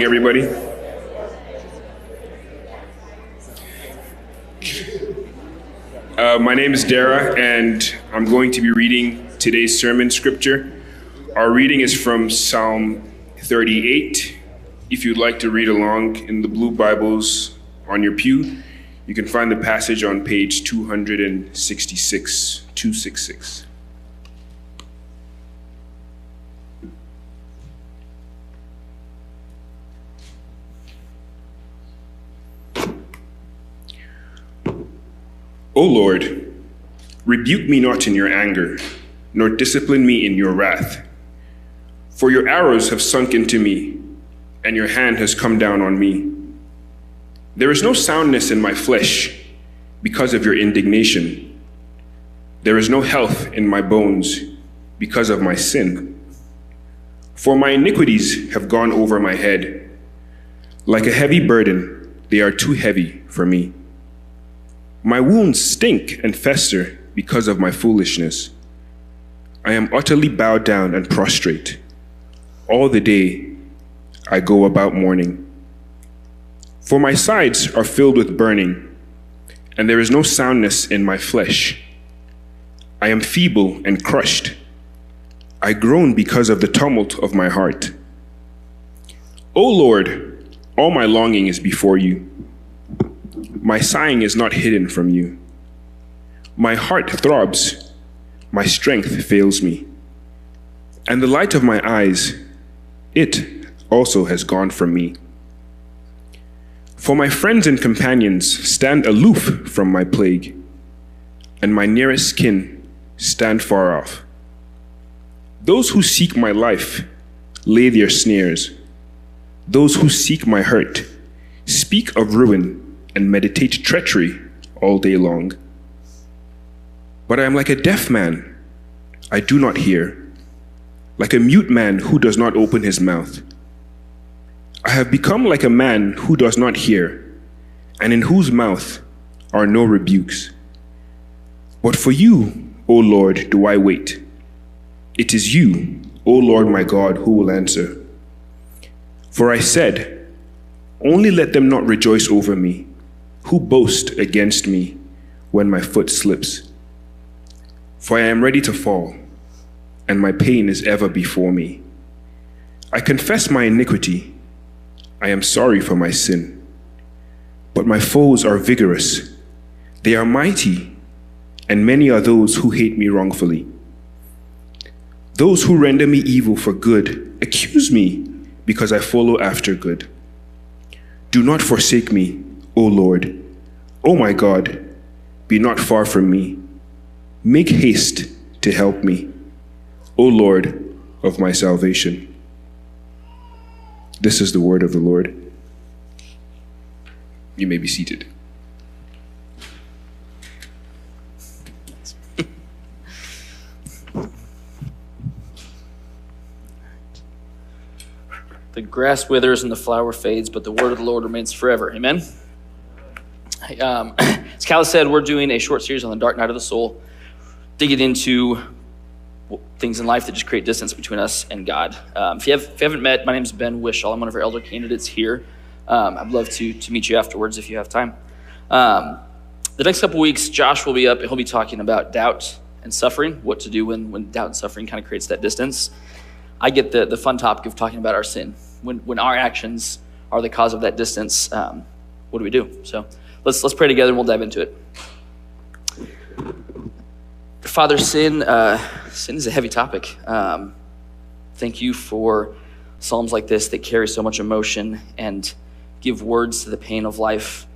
Morning, everybody. Uh, my name is Dara, and I'm going to be reading today's sermon scripture. Our reading is from Psalm 38. If you'd like to read along in the blue Bibles on your pew, you can find the passage on page 266, 266. O Lord, rebuke me not in your anger, nor discipline me in your wrath. For your arrows have sunk into me, and your hand has come down on me. There is no soundness in my flesh because of your indignation. There is no health in my bones because of my sin. For my iniquities have gone over my head. Like a heavy burden, they are too heavy for me. My wounds stink and fester because of my foolishness. I am utterly bowed down and prostrate. All the day I go about mourning. For my sides are filled with burning, and there is no soundness in my flesh. I am feeble and crushed. I groan because of the tumult of my heart. O Lord, all my longing is before you my sighing is not hidden from you. My heart throbs, my strength fails me. And the light of my eyes, it also has gone from me. For my friends and companions stand aloof from my plague, and my nearest kin stand far off. Those who seek my life lay their snares. Those who seek my hurt speak of ruin and meditate treachery all day long. But I am like a deaf man, I do not hear, like a mute man who does not open his mouth. I have become like a man who does not hear, and in whose mouth are no rebukes. But for you, O Lord, do I wait. It is you, O Lord my God, who will answer. For I said, Only let them not rejoice over me who boast against me when my foot slips? For I am ready to fall, and my pain is ever before me. I confess my iniquity. I am sorry for my sin. But my foes are vigorous, they are mighty, and many are those who hate me wrongfully. Those who render me evil for good accuse me because I follow after good. Do not forsake me O Lord. O my God, be not far from me. Make haste to help me, O Lord of my salvation. This is the word of the Lord. You may be seated. The grass withers and the flower fades, but the word of the Lord remains forever. Amen. Um, as Callis said, we're doing a short series on the dark night of the soul, digging into things in life that just create distance between us and God. Um, if, you have, haven't met, my name is Ben Wishall. I'm one of our elder candidates here. Um, I'd love to, to meet you afterwards if you have time. Um, the next couple weeks, Josh will be up. He'll be talking about doubt and suffering, what to do when, when doubt and suffering kind of creates that distance. I get the, the fun topic of talking about our sin. When, when our actions are the cause of that distance, um, what do we do? So Let's, let's pray together and we'll dive into it. Father, sin, uh, sin is a heavy topic. Um, thank you for psalms like this that carry so much emotion and give words to the pain of life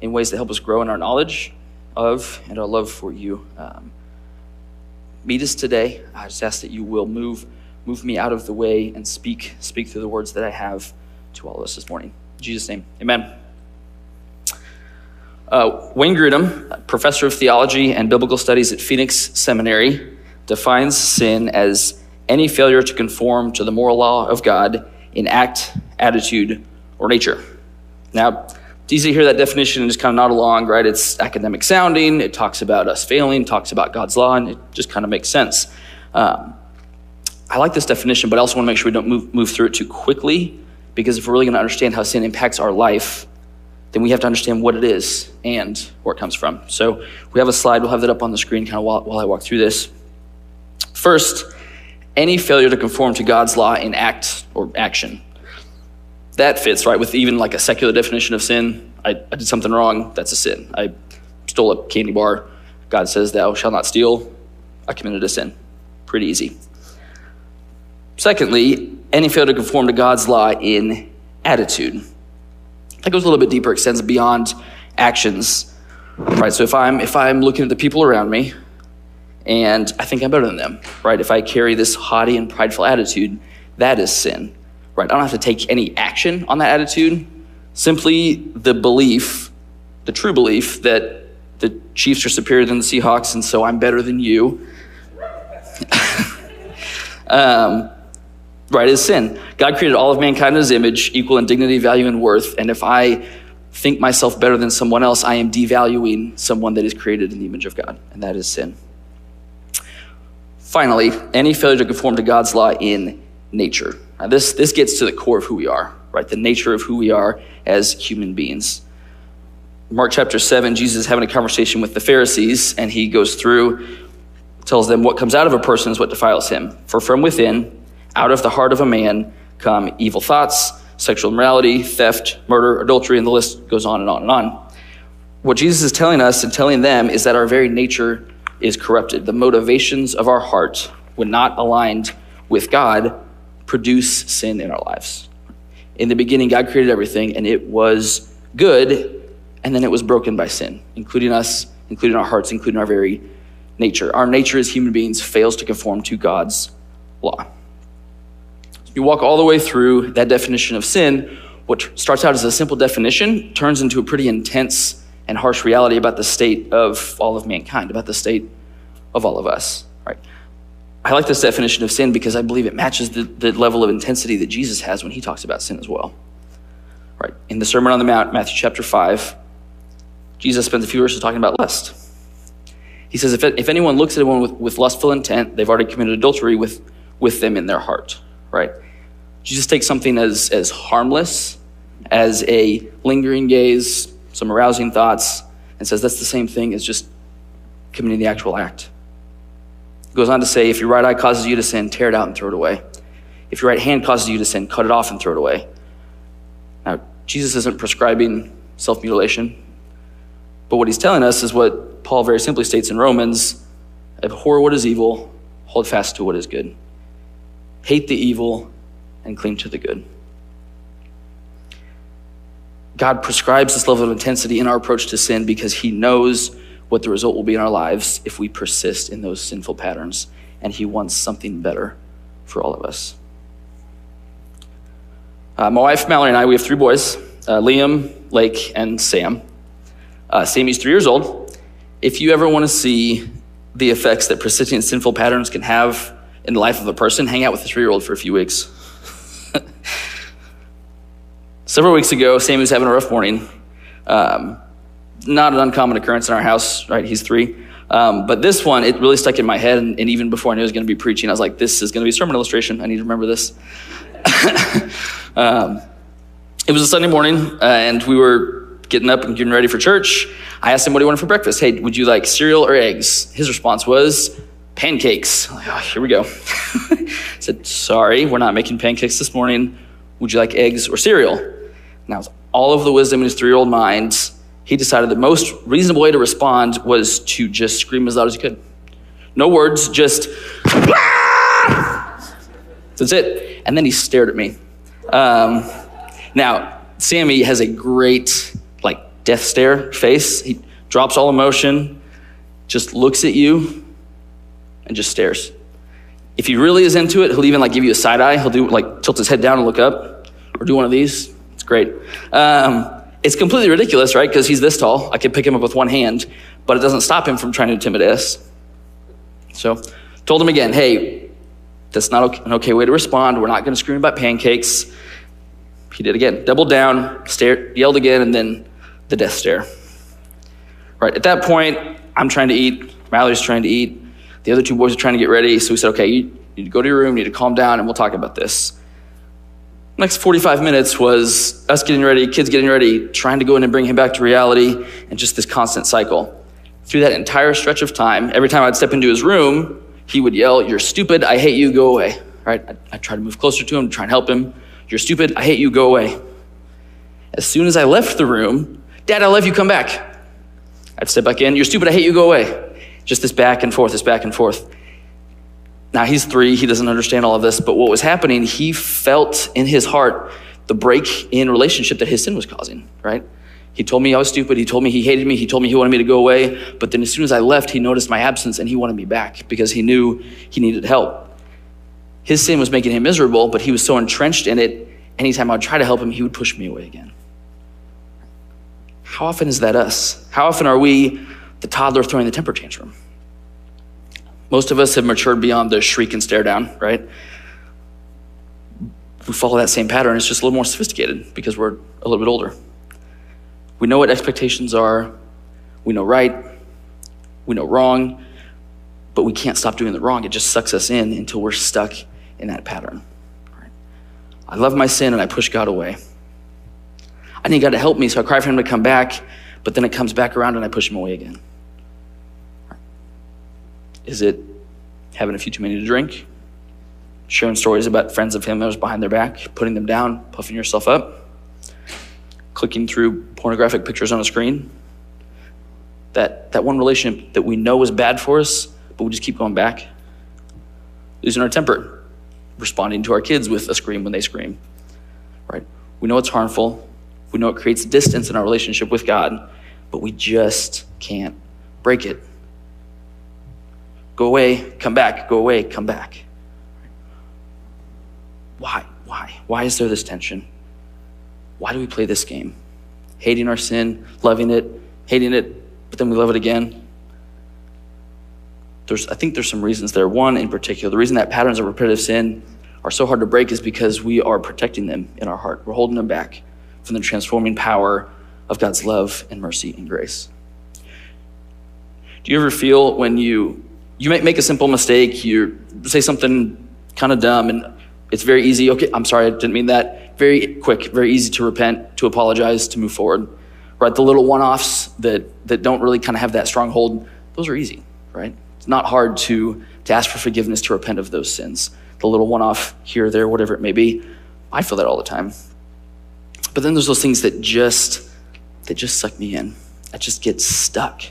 in ways that help us grow in our knowledge of and our love for you. Um, meet us today. I just ask that you will move move me out of the way and speak speak through the words that I have to all of us this morning. In Jesus' name, Amen. Uh, Wayne Grudem, professor of theology and biblical studies at Phoenix Seminary, defines sin as any failure to conform to the moral law of God in act, attitude, or nature. Now, it's easy to hear that definition and just kind of nod along, right? It's academic sounding, it talks about us failing, talks about God's law, and it just kind of makes sense. Um, I like this definition, but I also want to make sure we don't move, move through it too quickly Because if we're really going to understand how sin impacts our life, then we have to understand what it is and where it comes from. So we have a slide, we'll have that up on the screen kind of while, while I walk through this. First, any failure to conform to God's law in act or action. That fits, right, with even like a secular definition of sin. I, I did something wrong, that's a sin. I stole a candy bar. God says, Thou shalt not steal. I committed a sin. Pretty easy. Secondly, any failure to conform to God's law in attitude. That goes a little bit deeper, extends beyond actions. Right? So if I'm if I'm looking at the people around me and I think I'm better than them, right? If I carry this haughty and prideful attitude, that is sin. Right? I don't have to take any action on that attitude. Simply the belief, the true belief that the Chiefs are superior than the Seahawks, and so I'm better than you. um, right is sin. God created all of mankind in his image, equal in dignity, value, and worth. And if I think myself better than someone else, I am devaluing someone that is created in the image of God, and that is sin. Finally, any failure to conform to God's law in nature. Now, this, this gets to the core of who we are, right? The nature of who we are as human beings. Mark chapter 7, Jesus is having a conversation with the Pharisees, and he goes through, tells them what comes out of a person is what defiles him. For from within, out of the heart of a man come evil thoughts, sexual immorality, theft, murder, adultery, and the list goes on and on and on. What Jesus is telling us and telling them is that our very nature is corrupted. The motivations of our heart, when not aligned with God, produce sin in our lives. In the beginning, God created everything, and it was good, and then it was broken by sin, including us, including our hearts, including our very nature. Our nature as human beings fails to conform to God's law you walk all the way through that definition of sin, what starts out as a simple definition turns into a pretty intense and harsh reality about the state of all of mankind, about the state of all of us. Right? I like this definition of sin because I believe it matches the, the level of intensity that Jesus has when he talks about sin as well. Right? In the Sermon on the Mount, Matthew chapter 5, Jesus spends a few verses talking about lust. He says, if, if anyone looks at anyone with, with lustful intent, they've already committed adultery with, with them in their heart. Right? Jesus takes something as, as harmless as a lingering gaze, some arousing thoughts, and says that's the same thing as just committing the actual act. He goes on to say, if your right eye causes you to sin, tear it out and throw it away. If your right hand causes you to sin, cut it off and throw it away. Now, Jesus isn't prescribing self mutilation, but what he's telling us is what Paul very simply states in Romans abhor what is evil, hold fast to what is good. Hate the evil, and cling to the good. God prescribes this level of intensity in our approach to sin because He knows what the result will be in our lives if we persist in those sinful patterns, and He wants something better for all of us. Uh, my wife Mallory and I, we have three boys uh, Liam, Lake, and Sam. Uh, Sammy's three years old. If you ever want to see the effects that persisting in sinful patterns can have in the life of a person, hang out with a three year old for a few weeks. Several weeks ago, Sammy was having a rough morning. Um, not an uncommon occurrence in our house, right? He's three. Um, but this one, it really stuck in my head. And, and even before I knew I was going to be preaching, I was like, this is going to be a sermon illustration. I need to remember this. um, it was a Sunday morning, uh, and we were getting up and getting ready for church. I asked him what he wanted for breakfast. Hey, would you like cereal or eggs? His response was pancakes. Like, oh, here we go. I said, sorry, we're not making pancakes this morning. Would you like eggs or cereal? Now, all of the wisdom in his three year old mind, he decided the most reasonable way to respond was to just scream as loud as he could. No words, just, that's it. And then he stared at me. Um, now, Sammy has a great, like, death stare face. He drops all emotion, just looks at you, and just stares. If he really is into it, he'll even like give you a side eye. He'll do like tilt his head down and look up, or do one of these great. Um, it's completely ridiculous, right? Because he's this tall. I could pick him up with one hand, but it doesn't stop him from trying to intimidate us. So, told him again, hey, that's not an okay way to respond. We're not going to scream about pancakes. He did again. Doubled down, stared, yelled again, and then the death stare. Right at that point, I'm trying to eat. Mallory's trying to eat. The other two boys are trying to get ready. So we said, okay, you need to go to your room, you need to calm down, and we'll talk about this. Next 45 minutes was us getting ready, kids getting ready, trying to go in and bring him back to reality, and just this constant cycle. Through that entire stretch of time, every time I'd step into his room, he would yell, You're stupid, I hate you, go away. Right? I'd, I'd try to move closer to him try and help him. You're stupid, I hate you, go away. As soon as I left the room, Dad, I love you, come back. I'd step back in, You're stupid, I hate you, go away. Just this back and forth, this back and forth. Now he's three, he doesn't understand all of this, but what was happening, he felt in his heart the break in relationship that his sin was causing, right? He told me I was stupid. He told me he hated me. He told me he wanted me to go away. But then as soon as I left, he noticed my absence and he wanted me back because he knew he needed help. His sin was making him miserable, but he was so entrenched in it, anytime I would try to help him, he would push me away again. How often is that us? How often are we the toddler throwing the temper tantrum? Most of us have matured beyond the shriek and stare down, right? We follow that same pattern. It's just a little more sophisticated because we're a little bit older. We know what expectations are, we know right, we know wrong, but we can't stop doing the wrong. It just sucks us in until we're stuck in that pattern. I love my sin and I push God away. I need God to help me, so I cry for Him to come back, but then it comes back around and I push Him away again. Is it having a few too many to drink? Sharing stories about friends of him that was behind their back, putting them down, puffing yourself up, clicking through pornographic pictures on a screen? That, that one relationship that we know is bad for us, but we just keep going back? Losing our temper, responding to our kids with a scream when they scream, right? We know it's harmful. We know it creates distance in our relationship with God, but we just can't break it. Go away, come back, go away, come back. Why? Why? Why is there this tension? Why do we play this game? Hating our sin, loving it, hating it, but then we love it again. There's, I think there's some reasons there. One in particular, the reason that patterns of repetitive sin are so hard to break is because we are protecting them in our heart. We're holding them back from the transforming power of God's love and mercy and grace. Do you ever feel when you you might make a simple mistake, you say something kind of dumb, and it's very easy. Okay, I'm sorry, I didn't mean that. Very quick, very easy to repent, to apologize, to move forward. Right? The little one offs that, that don't really kind of have that stronghold, those are easy, right? It's not hard to, to ask for forgiveness, to repent of those sins. The little one off here, there, whatever it may be. I feel that all the time. But then there's those things that just that just suck me in. I just get stuck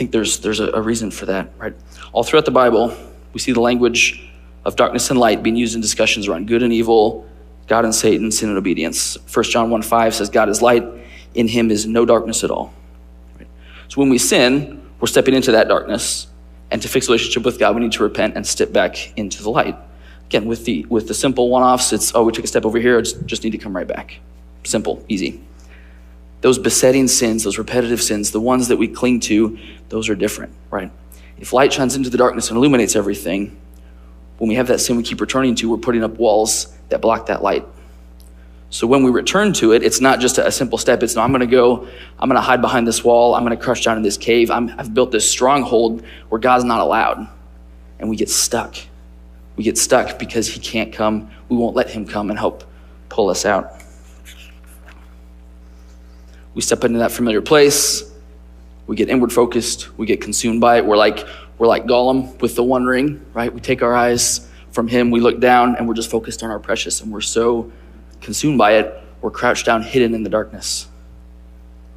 think there's, there's a, a reason for that, right? All throughout the Bible, we see the language of darkness and light being used in discussions around good and evil, God and Satan, sin and obedience. 1 John 1 5 says, God is light, in him is no darkness at all. Right? So when we sin, we're stepping into that darkness. And to fix relationship with God, we need to repent and step back into the light. Again, with the with the simple one-offs, it's oh, we took a step over here, just, just need to come right back. Simple, easy. Those besetting sins, those repetitive sins, the ones that we cling to, those are different, right? If light shines into the darkness and illuminates everything, when we have that sin we keep returning to, we're putting up walls that block that light. So when we return to it, it's not just a, simple step. It's no, I'm going to go, I'm going to hide behind this wall, I'm going to crush down in this cave. i have built this stronghold where God's not allowed. And we get stuck. We get stuck because He can't come. We won't let Him come and help pull us out. We step into that familiar place. We get inward focused. We get consumed by it. We're like, we're like Gollum with the one ring, right? We take our eyes from him, we look down, and we're just focused on our precious, and we're so consumed by it, we're crouched down, hidden in the darkness.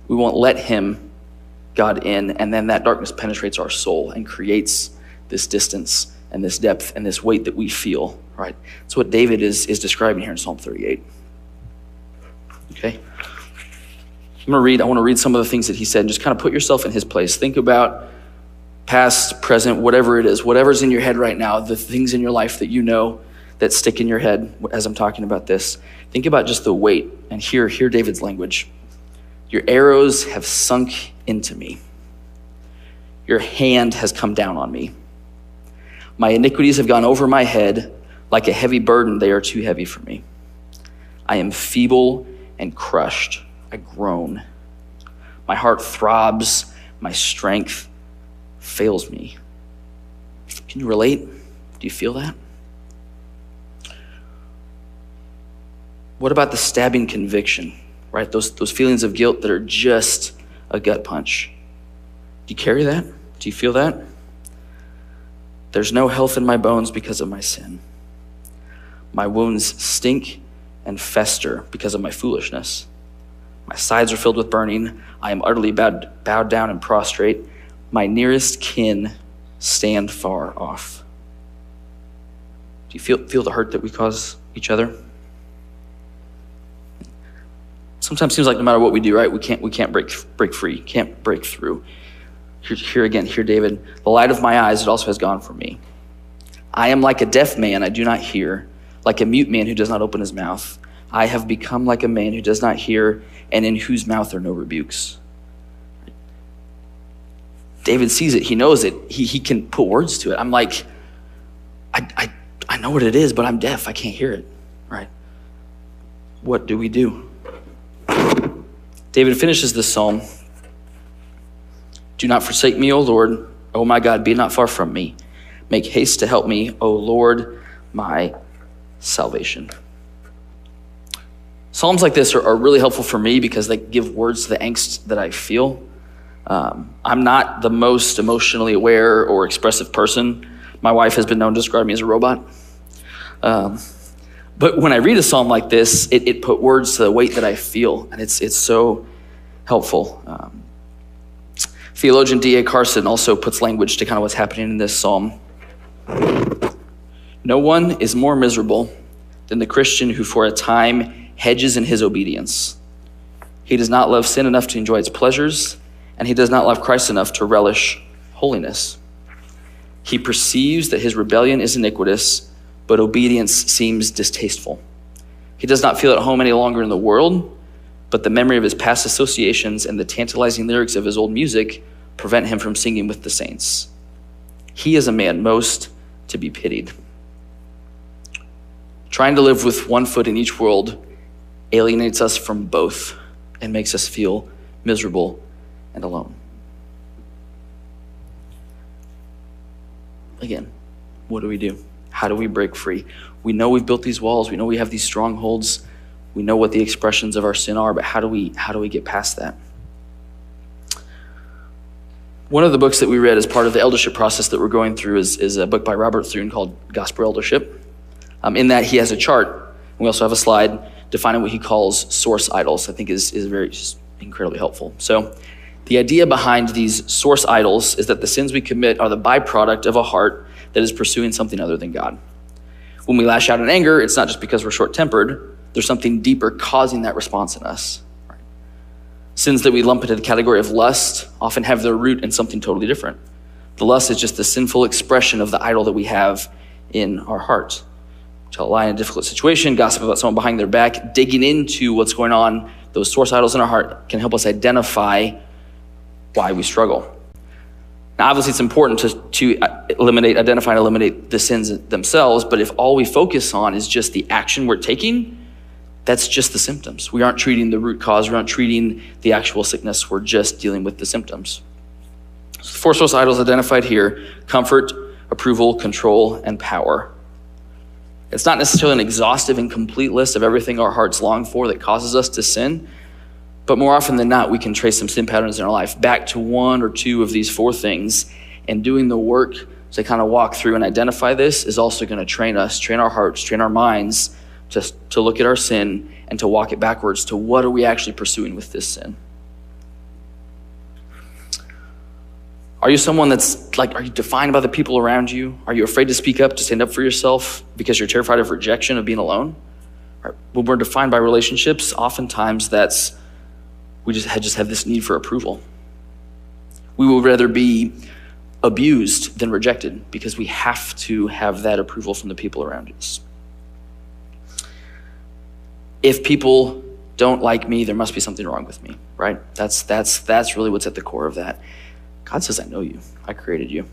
We won't let him, God, in, and then that darkness penetrates our soul and creates this distance and this depth and this weight that we feel, right? That's what David is, is describing here in Psalm 38. Okay? I'm going to read, I want to read some of the things that he said and just kind of put yourself in his place. Think about past, present, whatever it is, whatever's in your head right now, the things in your life that you know that stick in your head as I'm talking about this. Think about just the weight and hear, hear David's language. Your arrows have sunk into me. Your hand has come down on me. My iniquities have gone over my head like a heavy burden. They are too heavy for me. I am feeble and crushed. I groan. My heart throbs, my strength fails me. Can you relate? Do you feel that? What about the stabbing conviction, right? Those, those feelings of guilt that are just a gut punch. Do you carry that? Do you feel that? There's no health in my bones because of my sin. My wounds stink and fester because of my foolishness. My sides are filled with burning. I am utterly bowed, bowed down and prostrate. My nearest kin stand far off. Do you feel, feel the hurt that we cause each other? Sometimes seems like no matter what we do, right, we can't, we can't break, break free, can't break through. Here, here again, here, David, the light of my eyes, it also has gone from me. I am like a deaf man, I do not hear, like a mute man who does not open his mouth. I have become like a man who does not hear, and in whose mouth are no rebukes. David sees it, he knows it, he, he can put words to it. I'm like, I, I, I know what it is, but I'm deaf, I can't hear it, right? What do we do? David finishes this psalm Do not forsake me, O Lord. O my God, be not far from me. Make haste to help me, O Lord, my salvation. Psalms like this are, are really helpful for me because they give words to the angst that I feel. Um, I'm not the most emotionally aware or expressive person. My wife has been known to describe me as a robot. Um, but when I read a psalm like this, it, it put words to the weight that I feel, and it's, it's so helpful. Um, theologian D.A. Carson also puts language to kind of what's happening in this psalm. No one is more miserable than the Christian who, for a time, hedges in his obedience. He does not love sin enough to enjoy its pleasures, and he does not love Christ enough to relish holiness. He perceives that his rebellion is iniquitous but obedience seems distasteful. He does not feel at home any longer in the world, but the memory of his past associations and the tantalizing lyrics of his old music prevent him from singing with the saints. He is a man most to be pitied. Trying to live with one foot in each world alienates us from both and makes us feel miserable and alone. Again, what do we do? How do we break free? We know we've built these walls. We know we have these strongholds. We know what the expressions of our sin are, but how do we how do we get past that? One of the books that we read as part of the eldership process that we're going through is, is a book by Robert Thune called Gospel Eldership. Um, in that, he has a chart. We also have a slide defining what he calls source idols. I think is, is very incredibly helpful. So, the idea behind these source idols is that the sins we commit are the byproduct of a heart that is pursuing something other than God. When we lash out in anger, it's not just because we're short tempered, there's something deeper causing that response in us. Sins that we lump into the category of lust often have their root in something totally different. The lust is just the sinful expression of the idol that we have in our heart. A lie in a difficult situation, gossip about someone behind their back, digging into what's going on, those source idols in our heart can help us identify why we struggle. Now, obviously, it's important to, to uh, eliminate, identify, and eliminate the sins themselves, but if all we focus on is just the action we're taking, that's just the symptoms. We aren't treating the root cause, we aren't treating the actual sickness, we're just dealing with the symptoms. So the four source idols identified here comfort, approval, control, and power. It's not necessarily an exhaustive and complete list of everything our hearts long for that causes us to sin, but more often than not, we can trace some sin patterns in our life back to one or two of these four things. And doing the work to kind of walk through and identify this is also going to train us, train our hearts, train our minds to, to look at our sin and to walk it backwards to what are we actually pursuing with this sin. Are you someone that's like, are you defined by the people around you? Are you afraid to speak up, to stand up for yourself because you're terrified of rejection, of being alone? When we're defined by relationships, oftentimes that's we just, just have this need for approval. We will rather be abused than rejected because we have to have that approval from the people around us. If people don't like me, there must be something wrong with me, right? That's, that's, that's really what's at the core of that. God says, I know you, I created you.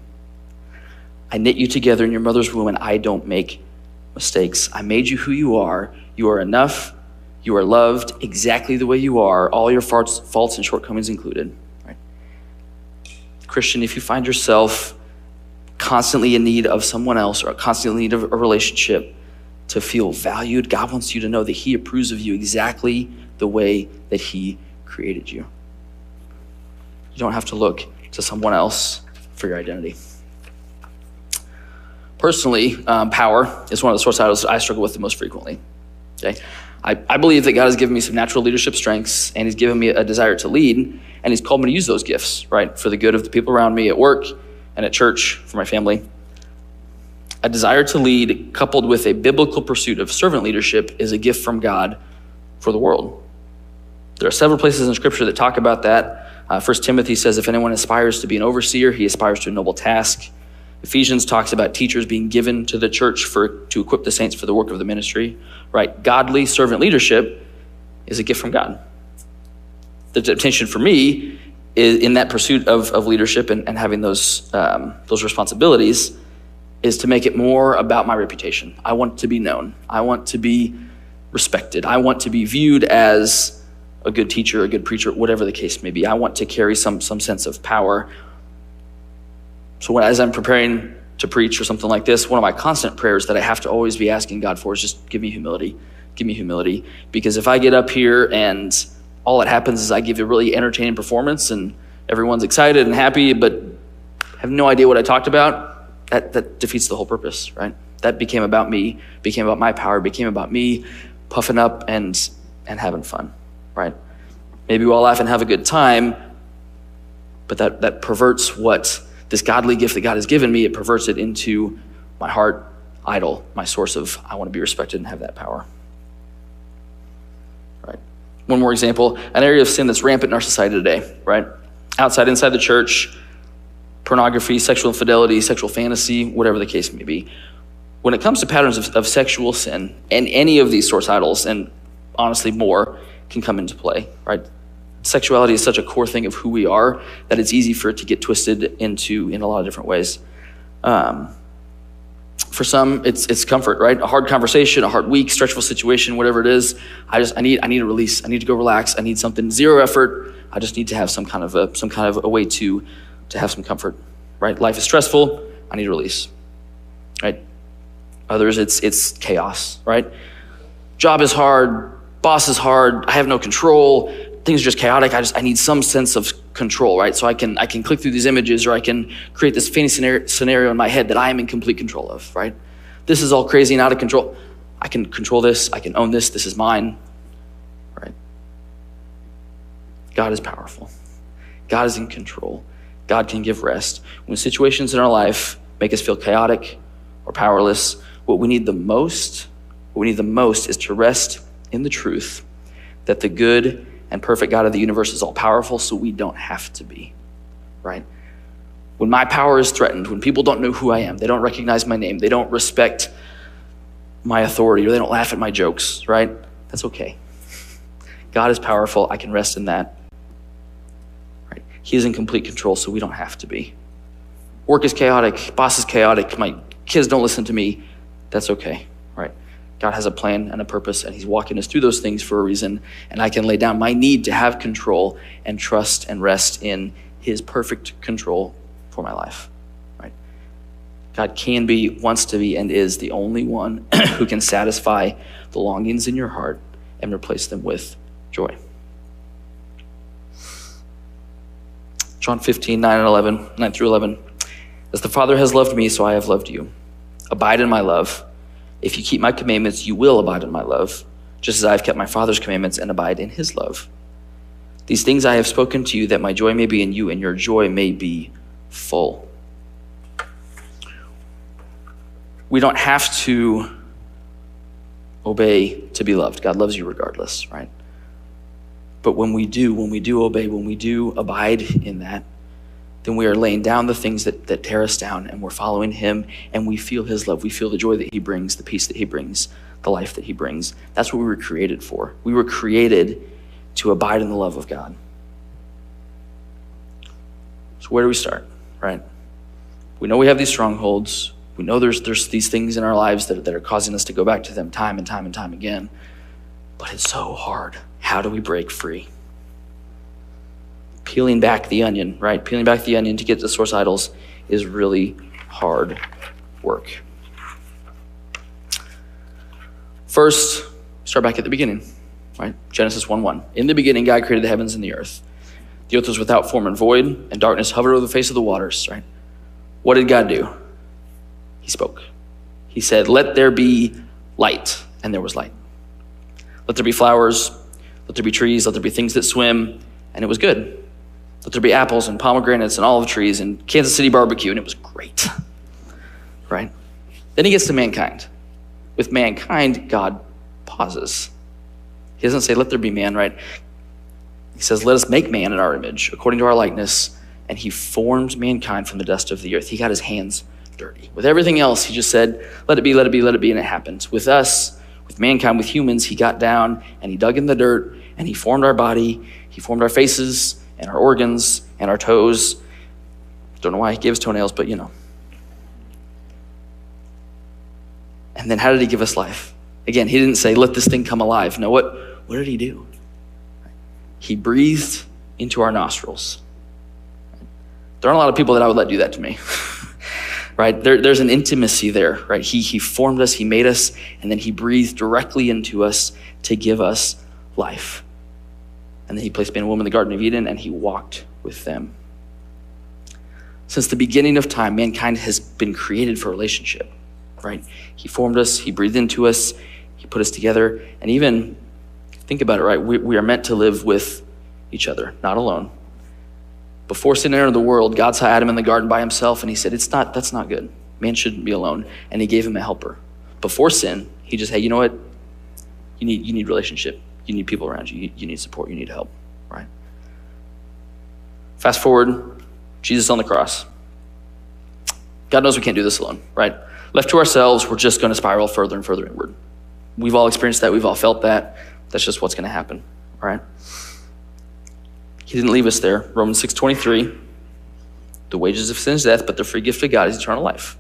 I knit you together in your mother's womb, and I don't make mistakes. I made you who you are. You are enough. You are loved exactly the way you are, all your faults, faults and shortcomings included. Right? Christian, if you find yourself constantly in need of someone else or constantly in need of a relationship, to feel valued. God wants you to know that He approves of you exactly the way that He created you. You don't have to look to someone else for your identity. Personally, um, power is one of the source idols I struggle with the most frequently. Okay? I, I believe that God has given me some natural leadership strengths and He's given me a desire to lead, and He's called me to use those gifts, right, for the good of the people around me at work and at church, for my family. A desire to lead, coupled with a biblical pursuit of servant leadership, is a gift from God for the world. There are several places in Scripture that talk about that. Uh, 1 Timothy says, if anyone aspires to be an overseer, he aspires to a noble task. Ephesians talks about teachers being given to the church for to equip the saints for the work of the ministry. Right? Godly servant leadership is a gift from God. The temptation for me is in that pursuit of, of leadership and, and having those um, those responsibilities is to make it more about my reputation. I want to be known. I want to be respected. I want to be viewed as a good teacher, a good preacher, whatever the case may be. I want to carry some some sense of power so when, as I'm preparing to preach or something like this, one of my constant prayers that I have to always be asking God for is just give me humility. Give me humility. Because if I get up here and all that happens is I give a really entertaining performance and everyone's excited and happy, but have no idea what I talked about, that, that defeats the whole purpose, right? That became about me, became about my power, became about me puffing up and and having fun, right? Maybe we'll laugh and have a good time, but that, that perverts what this godly gift that God has given me, it perverts it into my heart idol, my source of I want to be respected and have that power. Right. One more example, an area of sin that's rampant in our society today, right? Outside, inside the church, pornography, sexual infidelity, sexual fantasy, whatever the case may be. When it comes to patterns of, of sexual sin, and any of these source idols, and honestly more, can come into play, right? sexuality is such a core thing of who we are that it's easy for it to get twisted into in a lot of different ways. Um, for some, it's it's comfort, right? A hard conversation, a hard week, stressful situation, whatever it is. I just I need I need a release. I need to go relax. I need something zero effort. I just need to have some kind of a some kind of a way to to have some comfort, right? Life is stressful. I need a release, right? Others, it's it's chaos, right? Job is hard. Boss is hard. I have no control things are just chaotic. I just I need some sense of control, right? So I can I can click through these images or I can create this fantasy scenario in my head that I am in complete control of, right? This is all crazy and out of control. I can control this. I can own this. This is mine, right? God is powerful. God is in control. God can give rest. When situations in our life make us feel chaotic or powerless, what we need the most, what we need the most is to rest in the truth that the good and perfect God of the universe is all powerful, so we don't have to be, right? When my power is threatened, when people don't know who I am, they don't recognize my name, they don't respect my authority, or they don't laugh at my jokes, right? That's okay. God is powerful. I can rest in that. Right? He is in complete control, so we don't have to be. Work is chaotic, boss is chaotic, my kids don't listen to me. That's okay. God has a plan and a purpose, and He's walking us through those things for a reason. And I can lay down my need to have control and trust and rest in His perfect control for my life. Right? God can be, wants to be, and is the only one who can satisfy the longings in your heart and replace them with joy. John 15, 9 and 11, 9 through 11. As the Father has loved me, so I have loved you. Abide in my love. If you keep my commandments, you will abide in my love, just as I have kept my Father's commandments and abide in his love. These things I have spoken to you, that my joy may be in you and your joy may be full. We don't have to obey to be loved. God loves you regardless, right? But when we do, when we do obey, when we do abide in that, then we are laying down the things that, that tear us down and we're following him and we feel his love. We feel the joy that he brings, the peace that he brings, the life that he brings. That's what we were created for. We were created to abide in the love of God. So, where do we start, right? We know we have these strongholds. We know there's, there's these things in our lives that, that are causing us to go back to them time and time and time again. But it's so hard. How do we break free? Peeling back the onion, right? Peeling back the onion to get to source idols is really hard work. First, start back at the beginning, right? Genesis 1 1. In the beginning, God created the heavens and the earth. The earth was without form and void, and darkness hovered over the face of the waters, right? What did God do? He spoke. He said, Let there be light, and there was light. Let there be flowers, let there be trees, let there be things that swim, and it was good. Let there be apples and pomegranates and olive trees and Kansas City barbecue, and it was great. Right? Then he gets to mankind. With mankind, God pauses. He doesn't say, Let there be man, right? He says, Let us make man in our image, according to our likeness. And he forms mankind from the dust of the earth. He got his hands dirty. With everything else, he just said, Let it be, let it be, let it be, and it happened. With us, with mankind, with humans, he got down and he dug in the dirt and he formed our body. He formed our faces and our organs and our toes. Don't know why he gives toenails, but you know. And then how did he give us life? Again, he didn't say, let this thing come alive. No, what, what did he do? He breathed into our nostrils. There aren't a lot of people that I would let do that to me. right? There, there's an intimacy there, right? He, he formed us, He made us, and then He breathed directly into us to give us life. And then He placed man and woman in the Garden of Eden, and He walked with them. Since the beginning of time, mankind has been created for relationship, right? He formed us, He breathed into us, He put us together, and even think about it, right? We, we are meant to live with each other, not alone. Before sin entered the world, God saw Adam in the garden by himself and he said, It's not, that's not good. Man shouldn't be alone. And he gave him a helper. Before sin, he just, hey, you know what? You need, you need relationship. You need people around you. you. You need support. You need help, right? Fast forward, Jesus on the cross. God knows we can't do this alone, right? Left to ourselves, we're just going to spiral further and further inward. We've all experienced that. We've all felt that. That's just what's going to happen, right? He didn't leave us there. Romans 6:23. The wages of sin is death, but the free gift of God is eternal life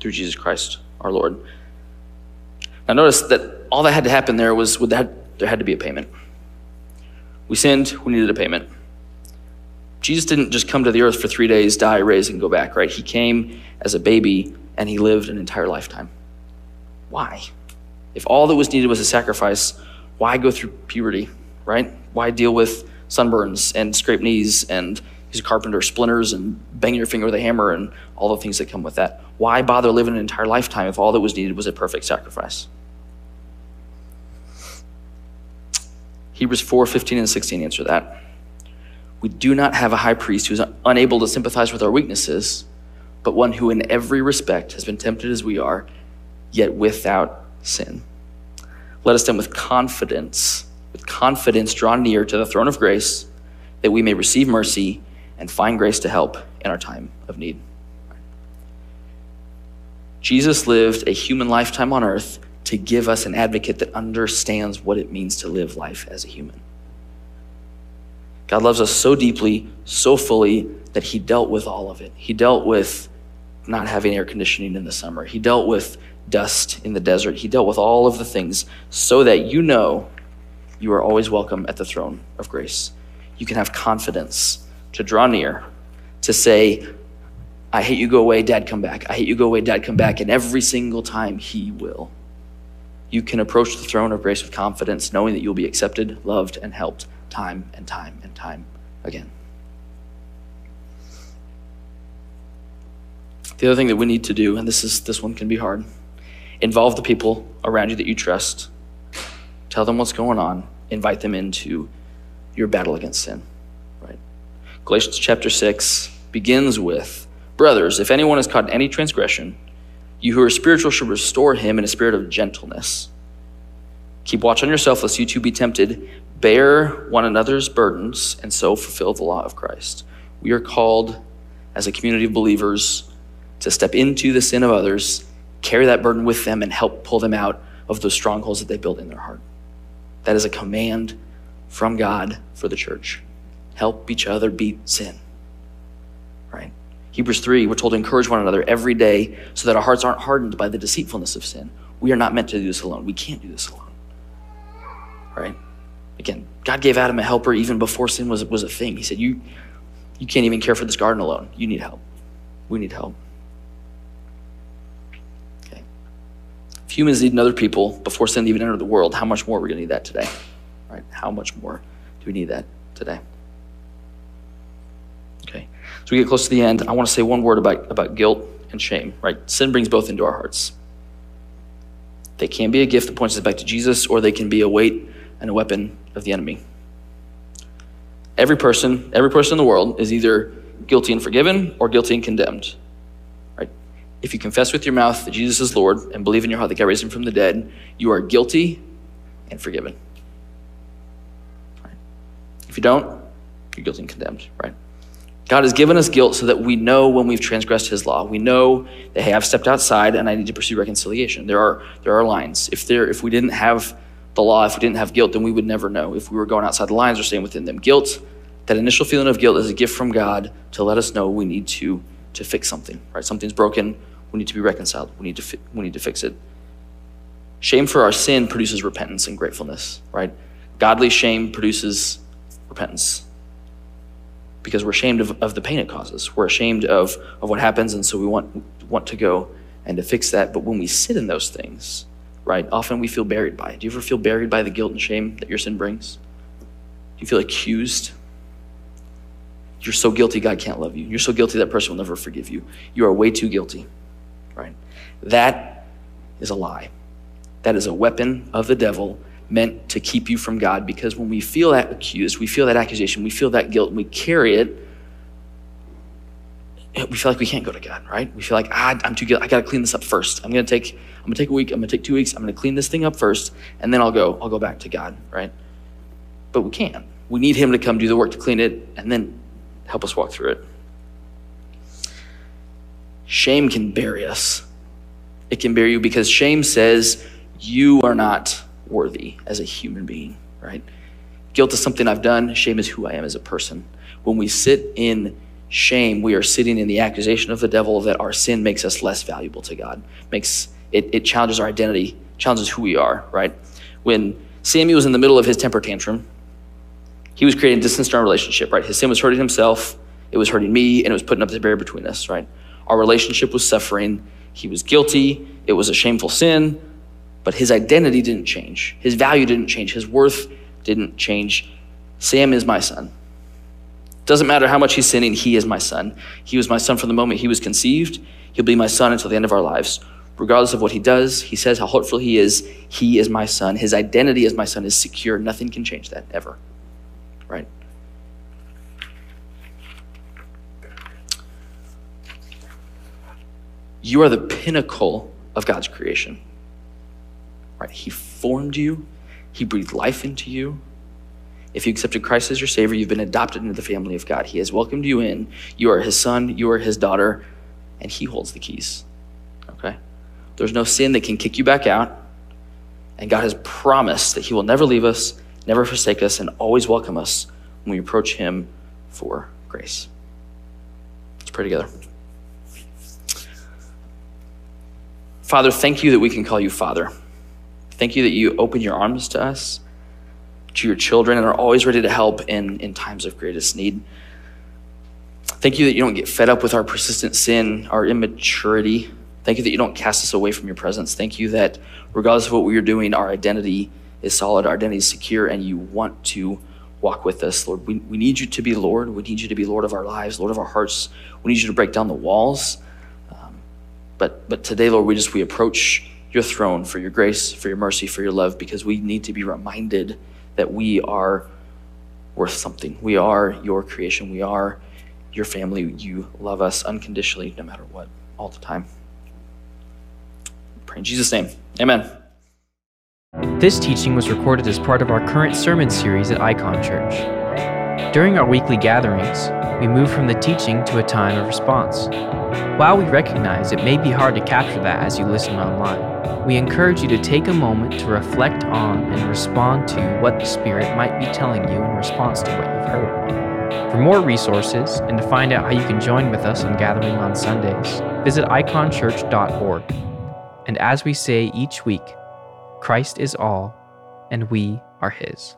through Jesus Christ, our Lord. Now notice that all that had to happen there was with that there had to be a payment. We sinned, we needed a payment. Jesus didn't just come to the earth for three days, die, raise, and go back, right? He came as a baby and he lived an entire lifetime. Why? If all that was needed was a sacrifice, why go through puberty, right? Why deal with sunburns and scraped knees and he's a carpenter, splinters and banging your finger with a hammer and all the things that come with that. Why bother living an entire lifetime if all that was needed was a perfect sacrifice? Hebrews 4 15 and 16 answer that. We do not have a high priest who is unable to sympathize with our weaknesses, but one who in every respect has been tempted as we are, yet without sin. Let us then with confidence with confidence draw near to the throne of grace that we may receive mercy and find grace to help in our time of need. Jesus lived a human lifetime on earth to give us an advocate that understands what it means to live life as a human. God loves us so deeply, so fully, that He dealt with all of it. He dealt with not having air conditioning in the summer, He dealt with dust in the desert, He dealt with all of the things so that you know you are always welcome at the throne of grace. You can have confidence to draw near, to say, I hate you, go away, dad, come back. I hate you, go away, dad, come back. And every single time, he will. You can approach the throne of grace with confidence, knowing that you'll be accepted, loved, and helped time and time and time again. The other thing that we need to do, and this is this one can be hard, involve the people around you that you trust Tell them what's going on. Invite them into your battle against sin. Right? Galatians chapter 6 begins with Brothers, if anyone is caught in any transgression, you who are spiritual should restore him in a spirit of gentleness. Keep watch on yourself, lest you too be tempted. Bear one another's burdens, and so fulfill the law of Christ. We are called as a community of believers to step into the sin of others, carry that burden with them, and help pull them out of those strongholds that they build in their heart. That is a command from God for the church. Help each other beat sin. Hebrews 3, we're told to encourage one another every day so that our hearts aren't hardened by the deceitfulness of sin. We are not meant to do this alone. We can't do this alone. Right? Again, God gave Adam a helper even before sin was, was a thing. He said, you, you can't even care for this garden alone. You need help. We need help. Okay. If humans need other people before sin even entered the world, how much more are we going to need that today? Right? How much more do we need that today? We get close to the end. I want to say one word about, about guilt and shame, right? Sin brings both into our hearts. They can be a gift that points us back to Jesus, or they can be a weight and a weapon of the enemy. Every person, every person in the world is either guilty and forgiven or guilty and condemned. Right? If you confess with your mouth that Jesus is Lord and believe in your heart that God raised him from the dead, you are guilty and forgiven. Right? If you don't, you're guilty and condemned, right? God has given us guilt so that we know when we've transgressed his law. We know that, hey, I've stepped outside and I need to pursue reconciliation. There are, there are lines. If, there, if we didn't have the law, if we didn't have guilt, then we would never know. If we were going outside the lines or staying within them, guilt, that initial feeling of guilt is a gift from God to let us know we need to, to fix something, right? Something's broken. We need to be reconciled. We need to, fi- we need to fix it. Shame for our sin produces repentance and gratefulness, right? Godly shame produces repentance because we're ashamed of, of the pain it causes. We're ashamed of, of what happens, and so we want, want to go and to fix that. But when we sit in those things, right, often we feel buried by it. Do you ever feel buried by the guilt and shame that your sin brings? Do you feel accused? You're so guilty, God can't love you. You're so guilty, that person will never forgive you. You are way too guilty, right? That is a lie. That is a weapon of the devil meant to keep you from God because when we feel that accused, we feel that accusation, we feel that guilt, and we carry it, we feel like we can't go to God, right? We feel like, ah, I'm too guilty. I got to clean this up first. I'm to take, I'm to take a week. I'm to take two weeks. I'm to clean this thing up first, and then I'll go, I'll go back to God, right? But we can't. We need Him to come do the work to clean it, and then help us walk through it. Shame can bury us. It can bury you because shame says you are not worthy as a human being, right? Guilt is something I've done, shame is who I am as a person. When we sit in shame, we are sitting in the accusation of the devil that our sin makes us less valuable to God. Makes it, it challenges our identity, challenges who we are, right? When Samuel was in the middle of his temper tantrum, he was creating distance in our relationship, right? His sin was hurting himself, it was hurting me, and it was putting up this barrier between us, right? Our relationship was suffering. He was guilty. It was a shameful sin but his identity didn't change. His value didn't change. His worth didn't change. Sam is my son. Doesn't matter how much he's sinning, he is my son. He was my son from the moment he was conceived. He'll be my son until the end of our lives. Regardless of what he does, he says how hurtful he is, he is my son. His identity as my son is secure. Nothing can change that ever. Right? You are the pinnacle of God's creation. Right? He formed you, He breathed life into you. If you accepted Christ as your Savior, you've been adopted into the family of God. He has welcomed you in. You are His son, you are His daughter, and He holds the keys. Okay? There's no sin that can kick you back out. And God has promised that He will never leave us, never forsake us, and always welcome us when we approach Him for grace. Let's pray together. Father, thank you that we can call you Father. Thank you that you open your arms to us, to your children, and are always ready to help in, in times of greatest need. Thank you that you don't get fed up with our persistent sin, our immaturity. Thank you that you don't cast us away from your presence. Thank you that regardless of what we are doing, our identity is solid, our identity is secure, and you want to walk with us, Lord. We, we need you to be Lord. We need you to be Lord of our lives, Lord of our hearts. We need you to break down the walls. Um, but, but today, Lord, we just we approach your throne for your grace, for your mercy, for your love, because we need to be reminded that we are worth something. We are your creation. We are your family. You love us unconditionally, no matter what, all the time. Pray in Jesus' name. Amen. This teaching was recorded as part of our current sermon series at Icon Church. During our weekly gatherings, we move from the teaching to a time of response. While we recognize it may be hard to capture that as you listen online, we encourage you to take a moment to reflect on and respond to what the Spirit might be telling you in response to what you've heard. For more resources and to find out how you can join with us on gathering on Sundays, visit iconchurch.org. And as we say each week, Christ is all, and we are His.